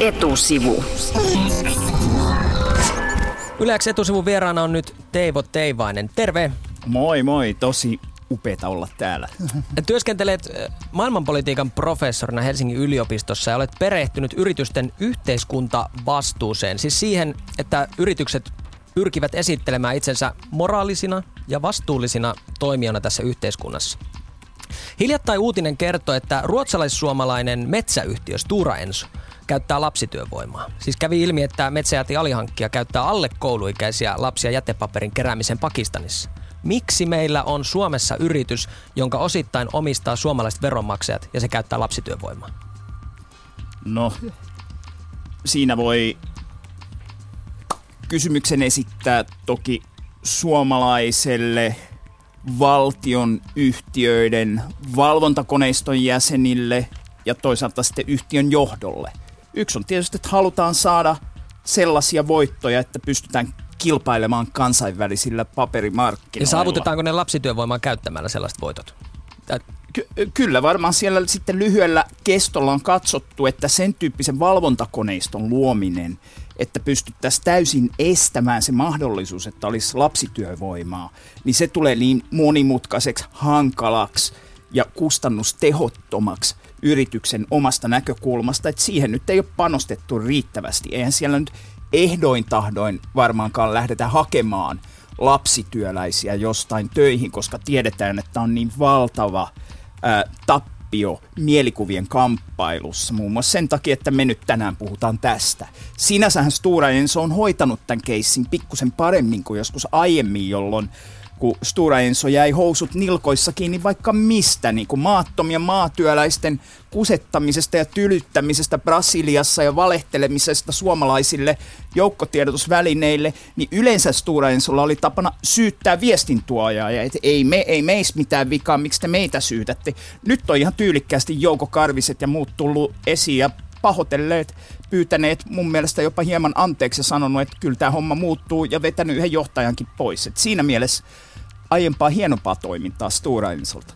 etusivu. Yleensä etusivun vieraana on nyt Teivo Teivainen. Terve! Moi moi, tosi upeeta olla täällä. Työskentelet äh, maailmanpolitiikan professorina Helsingin yliopistossa ja olet perehtynyt yritysten yhteiskuntavastuuseen. Siis siihen, että yritykset pyrkivät esittelemään itsensä moraalisina ja vastuullisina toimijoina tässä yhteiskunnassa. Hiljattain uutinen kertoi, että ruotsalais-suomalainen metsäyhtiö Stura Enso käyttää lapsityövoimaa. Siis kävi ilmi, että metsäjäti alihankkija käyttää alle kouluikäisiä lapsia jätepaperin keräämisen Pakistanissa. Miksi meillä on Suomessa yritys, jonka osittain omistaa suomalaiset veronmaksajat ja se käyttää lapsityövoimaa? No, siinä voi kysymyksen esittää toki suomalaiselle valtion yhtiöiden valvontakoneiston jäsenille ja toisaalta sitten yhtiön johdolle. Yksi on tietysti, että halutaan saada sellaisia voittoja, että pystytään kilpailemaan kansainvälisillä paperimarkkinoilla. Ja saavutetaanko ne lapsityövoimaa käyttämällä sellaiset voitot? Ky- kyllä, varmaan siellä sitten lyhyellä kestolla on katsottu, että sen tyyppisen valvontakoneiston luominen, että pystyttäisiin täysin estämään se mahdollisuus, että olisi lapsityövoimaa, niin se tulee niin monimutkaiseksi, hankalaksi ja kustannustehottomaksi yrityksen omasta näkökulmasta, että siihen nyt ei ole panostettu riittävästi. Eihän siellä nyt ehdoin tahdoin varmaankaan lähdetä hakemaan lapsityöläisiä jostain töihin, koska tiedetään, että on niin valtava ää, tappio mielikuvien kamppailussa. Muun muassa sen takia, että me nyt tänään puhutaan tästä. Sinänsähän Stura Enso on hoitanut tämän keissin pikkusen paremmin kuin joskus aiemmin, jolloin kun Stura Enso jäi housut nilkoissa kiinni vaikka mistä, niin kuin maattomien maatyöläisten kusettamisesta ja tylyttämisestä Brasiliassa ja valehtelemisesta suomalaisille joukkotiedotusvälineille, niin yleensä Stura Ensolla oli tapana syyttää viestintuojaa, ja että ei, me, ei meis mitään vikaa, miksi te meitä syytätte. Nyt on ihan tyylikkäästi Jouko Karviset ja muut tullut esiin ja pahoitelleet, pyytäneet mun mielestä jopa hieman anteeksi ja sanonut, että kyllä tämä homma muuttuu ja vetänyt yhden johtajankin pois. Et siinä mielessä aiempaa hienompaa toimintaa Stora Ensolta.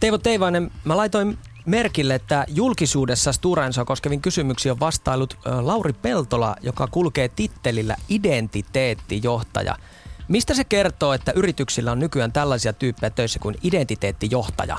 Teivo Teivainen, mä laitoin merkille, että julkisuudessa Stora Ensoa koskevin kysymyksiin on vastailut Lauri Peltola, joka kulkee tittelillä identiteettijohtaja. Mistä se kertoo, että yrityksillä on nykyään tällaisia tyyppejä töissä kuin identiteettijohtaja?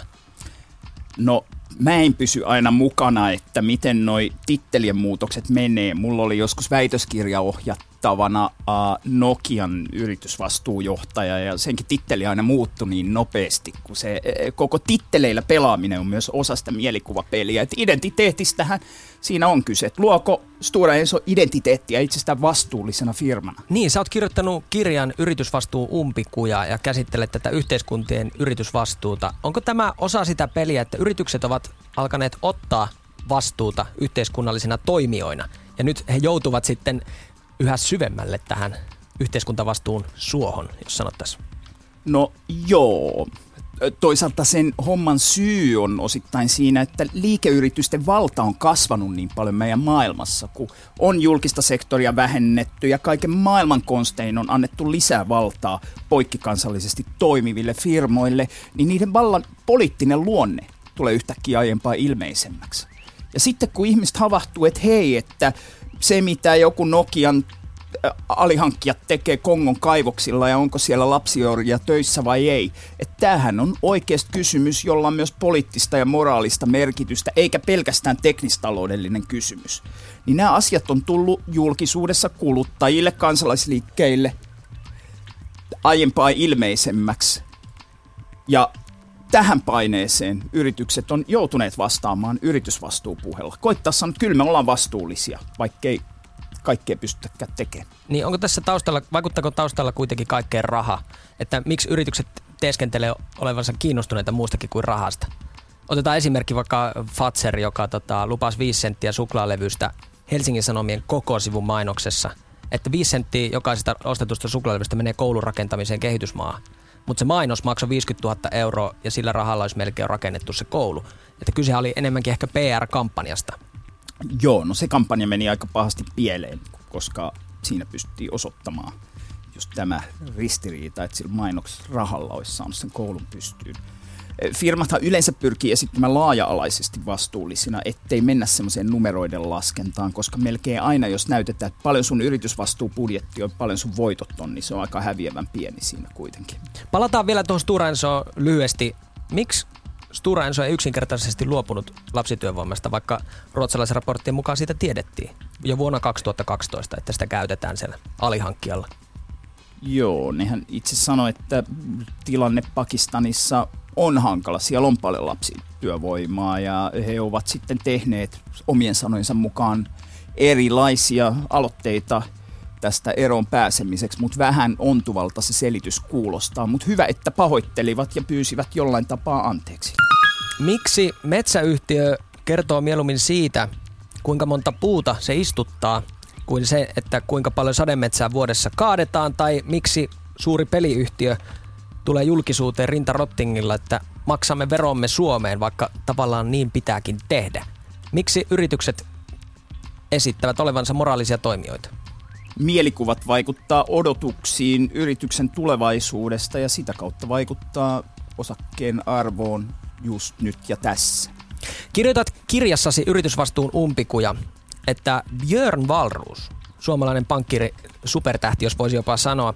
No mä en pysy aina mukana, että miten noi tittelien muutokset menee. Mulla oli joskus väitöskirjaohjattavana uh, Nokian yritysvastuujohtaja ja senkin titteli aina muuttui niin nopeasti, kun se e, koko titteleillä pelaaminen on myös osa sitä mielikuvapeliä. Et identiteetistähän siinä on kyse, että luoko Stora Enso identiteettiä itsestään vastuullisena firmana. Niin, sä oot kirjoittanut kirjan Yritysvastuu umpikuja ja käsittelet tätä yhteiskuntien yritysvastuuta. Onko tämä osa sitä peliä, että yritykset ovat alkaneet ottaa vastuuta yhteiskunnallisina toimijoina ja nyt he joutuvat sitten yhä syvemmälle tähän yhteiskuntavastuun suohon, jos sanottaisiin? No joo, toisaalta sen homman syy on osittain siinä, että liikeyritysten valta on kasvanut niin paljon meidän maailmassa, kun on julkista sektoria vähennetty ja kaiken maailman konstein on annettu lisää valtaa poikkikansallisesti toimiville firmoille, niin niiden vallan poliittinen luonne tulee yhtäkkiä aiempaa ilmeisemmäksi. Ja sitten kun ihmiset havahtuu, että hei, että se mitä joku Nokian alihankkijat tekee Kongon kaivoksilla ja onko siellä lapsiorja töissä vai ei. Että tämähän on oikeasti kysymys, jolla on myös poliittista ja moraalista merkitystä, eikä pelkästään teknistaloudellinen kysymys. Niin nämä asiat on tullut julkisuudessa kuluttajille, kansalaisliikkeille aiempaa ilmeisemmäksi. Ja tähän paineeseen yritykset on joutuneet vastaamaan yritysvastuupuhella. Koittaa sanoa, että kyllä me ollaan vastuullisia, vaikkei kaikkea pystytäkään tekemään. Niin onko tässä taustalla, vaikuttaako taustalla kuitenkin kaikkeen raha? Että miksi yritykset teeskentelee olevansa kiinnostuneita muustakin kuin rahasta? Otetaan esimerkki vaikka Fatser, joka tota, lupasi 5 senttiä suklaalevystä Helsingin Sanomien koko sivun mainoksessa. Että 5 senttiä jokaisesta ostetusta suklaalevystä menee koulun rakentamiseen kehitysmaahan. Mutta se mainos maksoi 50 000 euroa ja sillä rahalla olisi melkein rakennettu se koulu. Että kyse oli enemmänkin ehkä PR-kampanjasta. Joo, no se kampanja meni aika pahasti pieleen, koska siinä pystyttiin osoittamaan just tämä ristiriita, että sillä mainoksella rahalla olisi saanut sen koulun pystyyn. Firmathan yleensä pyrkii esittämään laaja-alaisesti vastuullisina, ettei mennä semmoiseen numeroiden laskentaan, koska melkein aina, jos näytetään, että paljon sun yritysvastuubudjetti on, paljon sun voitot on, niin se on aika häviävän pieni siinä kuitenkin. Palataan vielä tuohon Stora Enso lyhyesti. Miksi Stura Enso ei yksinkertaisesti luopunut lapsityövoimasta, vaikka ruotsalaisen raporttien mukaan siitä tiedettiin jo vuonna 2012, että sitä käytetään siellä alihankkijalla? Joo, nehän itse sanoi, että tilanne Pakistanissa on hankala. Siellä on paljon lapsityövoimaa ja he ovat sitten tehneet omien sanojensa mukaan erilaisia aloitteita tästä eroon pääsemiseksi, mutta vähän ontuvalta se selitys kuulostaa. Mutta hyvä, että pahoittelivat ja pyysivät jollain tapaa anteeksi. Miksi metsäyhtiö kertoo mieluummin siitä, kuinka monta puuta se istuttaa, kuin se, että kuinka paljon sademetsää vuodessa kaadetaan, tai miksi suuri peliyhtiö tulee julkisuuteen rintarottingilla, että maksamme veromme Suomeen, vaikka tavallaan niin pitääkin tehdä. Miksi yritykset esittävät olevansa moraalisia toimijoita? Mielikuvat vaikuttaa odotuksiin yrityksen tulevaisuudesta ja sitä kautta vaikuttaa osakkeen arvoon just nyt ja tässä. Kirjoitat kirjassasi yritysvastuun umpikuja, että Björn Valruus, suomalainen pankkiri supertähti, jos voisi jopa sanoa,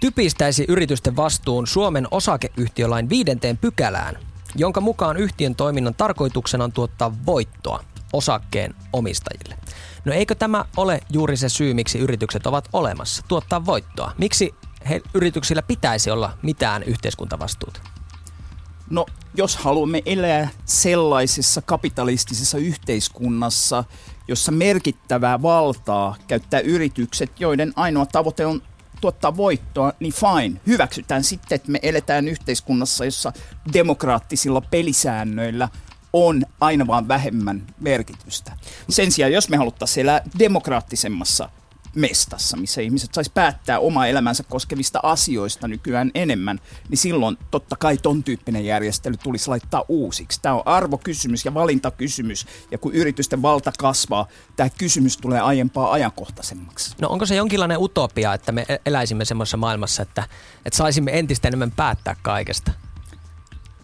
typistäisi yritysten vastuun Suomen osakeyhtiölain viidenteen pykälään, jonka mukaan yhtiön toiminnan tarkoituksena on tuottaa voittoa osakkeen omistajille. No eikö tämä ole juuri se syy, miksi yritykset ovat olemassa, tuottaa voittoa? Miksi he, yrityksillä pitäisi olla mitään yhteiskuntavastuuta? No, jos haluamme elää sellaisessa kapitalistisessa yhteiskunnassa, jossa merkittävää valtaa käyttää yritykset, joiden ainoa tavoite on tuottaa voittoa, niin fine, hyväksytään sitten, että me eletään yhteiskunnassa, jossa demokraattisilla pelisäännöillä on aina vaan vähemmän merkitystä. Sen sijaan, jos me haluttaisiin elää demokraattisemmassa mestassa, missä ihmiset sais päättää omaa elämänsä koskevista asioista nykyään enemmän, niin silloin totta kai ton tyyppinen järjestely tulisi laittaa uusiksi. Tämä on arvokysymys ja valintakysymys, ja kun yritysten valta kasvaa, tämä kysymys tulee aiempaa ajankohtaisemmaksi. No onko se jonkinlainen utopia, että me eläisimme semmoisessa maailmassa, että, että saisimme entistä enemmän päättää kaikesta?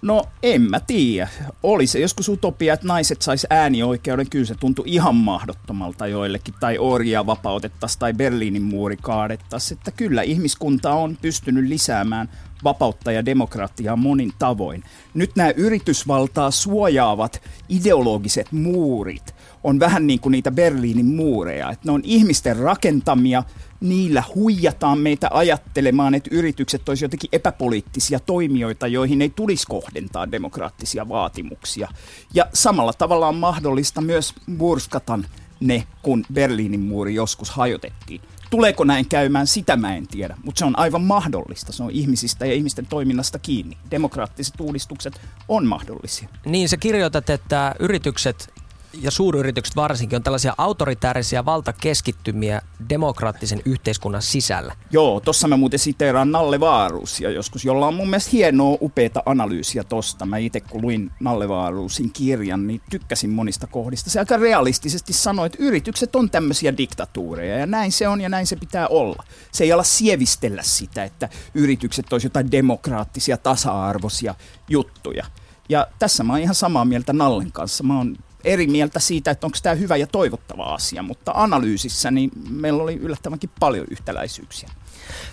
No en mä tiedä. Oli se joskus utopia, että naiset sais äänioikeuden. Kyllä se tuntui ihan mahdottomalta joillekin. Tai orjia vapautettaisiin tai Berliinin muuri kaadettaisiin. Että kyllä ihmiskunta on pystynyt lisäämään vapautta ja demokratiaa monin tavoin. Nyt nämä yritysvaltaa suojaavat ideologiset muurit on vähän niin kuin niitä Berliinin muureja. Että ne on ihmisten rakentamia, niillä huijataan meitä ajattelemaan, että yritykset olisivat jotenkin epäpoliittisia toimijoita, joihin ei tulisi kohdentaa demokraattisia vaatimuksia. Ja samalla tavalla on mahdollista myös murskata ne, kun Berliinin muuri joskus hajotettiin. Tuleeko näin käymään, sitä mä en tiedä, mutta se on aivan mahdollista. Se on ihmisistä ja ihmisten toiminnasta kiinni. Demokraattiset uudistukset on mahdollisia. Niin, sä kirjoitat, että yritykset ja suuryritykset varsinkin on tällaisia autoritäärisiä valtakeskittymiä demokraattisen yhteiskunnan sisällä. Joo, tossa mä muuten siteeraan Nalle Vaaruusia joskus, jolla on mun mielestä hienoa, upeata analyysiä tosta. Mä itse kun luin Nalle Vaaruusin kirjan, niin tykkäsin monista kohdista. Se aika realistisesti sanoi, että yritykset on tämmöisiä diktatuureja ja näin se on ja näin se pitää olla. Se ei ala sievistellä sitä, että yritykset olisivat jotain demokraattisia, tasa-arvoisia juttuja. Ja tässä mä oon ihan samaa mieltä Nallen kanssa. Mä oon eri mieltä siitä, että onko tämä hyvä ja toivottava asia, mutta analyysissä niin meillä oli yllättävänkin paljon yhtäläisyyksiä.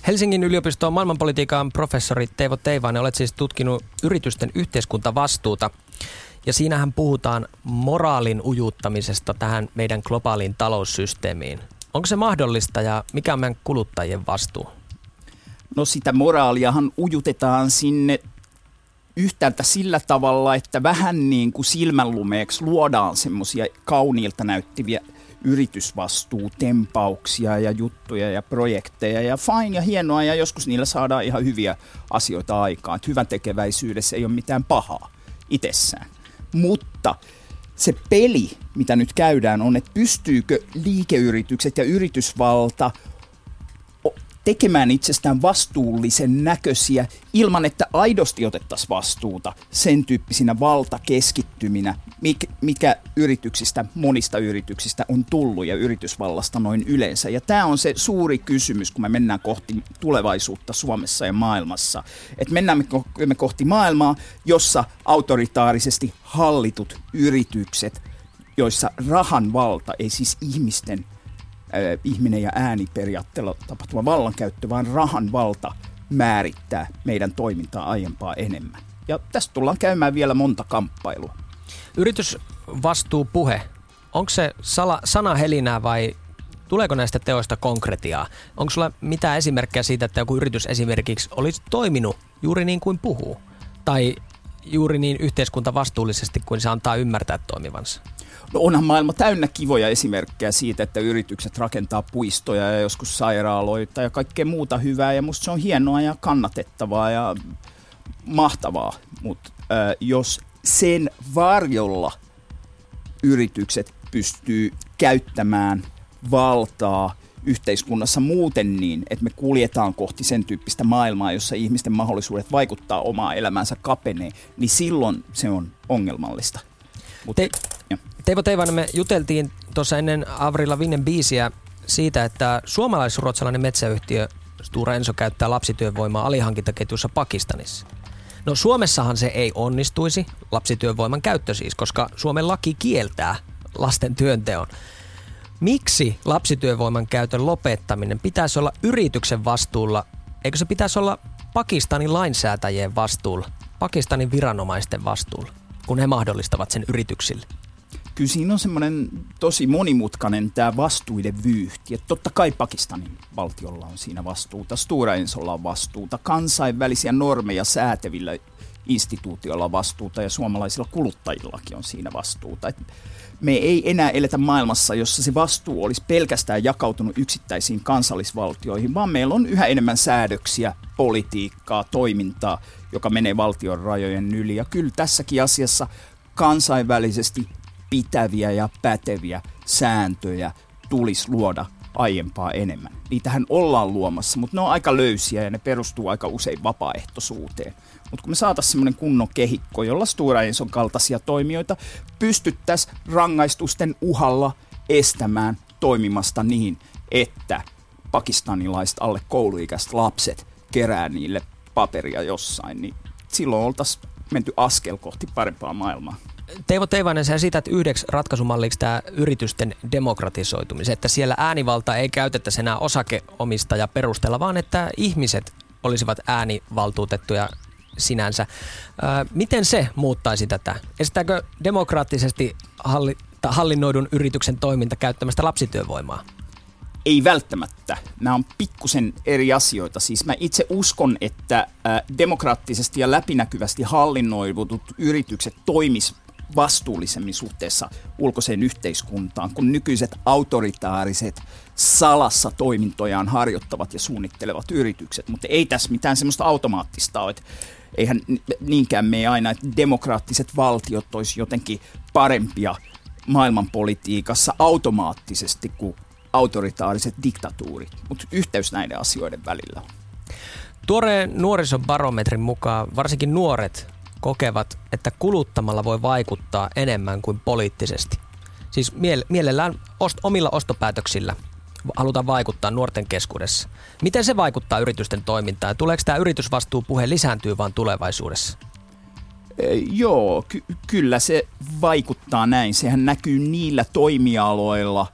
Helsingin yliopiston maailmanpolitiikan professori Teivo Teivainen, olet siis tutkinut yritysten yhteiskuntavastuuta. Ja siinähän puhutaan moraalin ujuttamisesta tähän meidän globaaliin taloussysteemiin. Onko se mahdollista ja mikä on meidän kuluttajien vastuu? No sitä moraaliahan ujutetaan sinne yhtäältä sillä tavalla, että vähän niin kuin silmänlumeeksi luodaan semmoisia kauniilta näyttiviä yritysvastuutempauksia ja juttuja ja projekteja ja fine ja hienoa ja joskus niillä saadaan ihan hyviä asioita aikaan. Että hyvän tekeväisyydessä ei ole mitään pahaa itsessään. Mutta se peli, mitä nyt käydään, on, että pystyykö liikeyritykset ja yritysvalta tekemään itsestään vastuullisen näköisiä ilman, että aidosti otettaisiin vastuuta sen tyyppisinä valtakeskittyminä, mikä yrityksistä, monista yrityksistä on tullut ja yritysvallasta noin yleensä. Ja tämä on se suuri kysymys, kun me mennään kohti tulevaisuutta Suomessa ja maailmassa. Että mennään me kohti maailmaa, jossa autoritaarisesti hallitut yritykset, joissa rahan valta, ei siis ihmisten ihminen ja ääni periaatteella tapahtuva vallankäyttö, vaan rahan valta määrittää meidän toimintaa aiempaa enemmän. Ja tästä tullaan käymään vielä monta kamppailua. Yritysvastuupuhe, onko se sala, sana helinää vai tuleeko näistä teoista konkretiaa? Onko sulla mitään esimerkkejä siitä, että joku yritys esimerkiksi olisi toiminut juuri niin kuin puhuu? Tai juuri niin yhteiskuntavastuullisesti kuin se antaa ymmärtää toimivansa? No onhan maailma täynnä kivoja esimerkkejä siitä, että yritykset rakentaa puistoja ja joskus sairaaloita ja kaikkea muuta hyvää. Ja musta se on hienoa ja kannatettavaa ja mahtavaa. Mutta äh, jos sen varjolla yritykset pystyy käyttämään valtaa yhteiskunnassa muuten niin, että me kuljetaan kohti sen tyyppistä maailmaa, jossa ihmisten mahdollisuudet vaikuttaa omaa elämäänsä kapenee, niin silloin se on ongelmallista. Mut, Te, Teivo Teivainen, me juteltiin tuossa ennen Avrilla Vinnen biisiä siitä, että suomalais-ruotsalainen metsäyhtiö Stura Enso käyttää lapsityövoimaa alihankintaketjussa Pakistanissa. No Suomessahan se ei onnistuisi, lapsityövoiman käyttö siis, koska Suomen laki kieltää lasten työnteon. Miksi lapsityövoiman käytön lopettaminen pitäisi olla yrityksen vastuulla, eikö se pitäisi olla Pakistanin lainsäätäjien vastuulla, Pakistanin viranomaisten vastuulla, kun he mahdollistavat sen yrityksille? Kyllä siinä on semmoinen tosi monimutkainen tämä vastuiden vyyhti. Että totta kai Pakistanin valtiolla on siinä vastuuta, Stura Ensolla on vastuuta, kansainvälisiä normeja säätevillä instituutioilla on vastuuta ja suomalaisilla kuluttajillakin on siinä vastuuta. Et me ei enää eletä maailmassa, jossa se vastuu olisi pelkästään jakautunut yksittäisiin kansallisvaltioihin, vaan meillä on yhä enemmän säädöksiä, politiikkaa, toimintaa, joka menee valtion rajojen yli. Ja kyllä tässäkin asiassa kansainvälisesti pitäviä ja päteviä sääntöjä tulisi luoda aiempaa enemmän. Niitähän ollaan luomassa, mutta ne on aika löysiä ja ne perustuu aika usein vapaaehtoisuuteen. Mutta kun me saataisiin semmoinen kunnon kehikko, jolla Stura Enson kaltaisia toimijoita pystyttäisiin rangaistusten uhalla estämään toimimasta niin, että pakistanilaiset alle kouluikäiset lapset kerää niille paperia jossain, niin silloin oltaisiin menty askel kohti parempaa maailmaa. Teivo Teivainen, sä esität yhdeksi ratkaisumalliksi tämä yritysten demokratisoitumisen, että siellä äänivalta ei käytettäisi enää osakeomistaja perusteella, vaan että ihmiset olisivat äänivaltuutettuja sinänsä. Ää, miten se muuttaisi tätä? Estääkö demokraattisesti halli, hallinnoidun yrityksen toiminta käyttämästä lapsityövoimaa? Ei välttämättä. Nämä on pikkusen eri asioita. Siis mä itse uskon, että demokraattisesti ja läpinäkyvästi hallinnoidut yritykset toimis vastuullisemmin suhteessa ulkoiseen yhteiskuntaan, kun nykyiset autoritaariset salassa toimintojaan harjoittavat ja suunnittelevat yritykset. Mutta ei tässä mitään semmoista automaattista ole, että eihän niinkään mene aina, että demokraattiset valtiot olisi jotenkin parempia maailmanpolitiikassa automaattisesti kuin autoritaariset diktatuurit, mutta yhteys näiden asioiden välillä on. Tuoreen nuorisobarometrin mukaan varsinkin nuoret kokevat, että kuluttamalla voi vaikuttaa enemmän kuin poliittisesti. Siis miele- mielellään ost- omilla ostopäätöksillä halutaan vaikuttaa nuorten keskuudessa. Miten se vaikuttaa yritysten toimintaan tuleeko tämä yritysvastuupuhe lisääntyy vaan tulevaisuudessa? Joo, ky- kyllä se vaikuttaa näin. Sehän näkyy niillä toimialoilla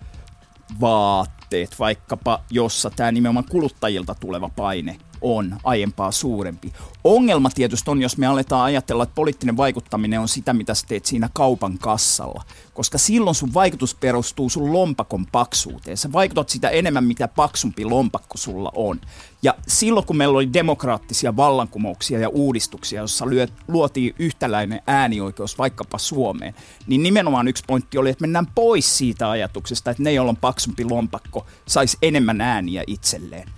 vaatteet, vaikkapa jossa tämä nimenomaan kuluttajilta tuleva paine – on aiempaa suurempi. Ongelma tietysti on, jos me aletaan ajatella, että poliittinen vaikuttaminen on sitä, mitä sä teet siinä kaupan kassalla. Koska silloin sun vaikutus perustuu sun lompakon paksuuteen. Sä vaikutat sitä enemmän, mitä paksumpi lompakko sulla on. Ja silloin, kun meillä oli demokraattisia vallankumouksia ja uudistuksia, jossa luotiin yhtäläinen äänioikeus vaikkapa Suomeen, niin nimenomaan yksi pointti oli, että mennään pois siitä ajatuksesta, että ne, joilla on paksumpi lompakko, saisi enemmän ääniä itselleen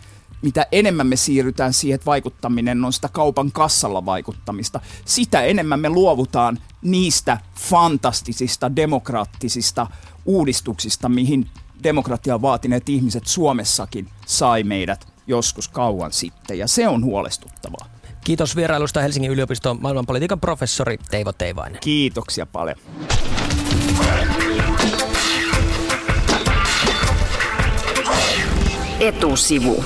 mitä enemmän me siirrytään siihen, että vaikuttaminen on sitä kaupan kassalla vaikuttamista, sitä enemmän me luovutaan niistä fantastisista demokraattisista uudistuksista, mihin demokratia vaatineet ihmiset Suomessakin sai meidät joskus kauan sitten, ja se on huolestuttavaa. Kiitos vierailusta Helsingin yliopiston maailmanpolitiikan professori Teivo Teivainen. Kiitoksia paljon. Etusivu.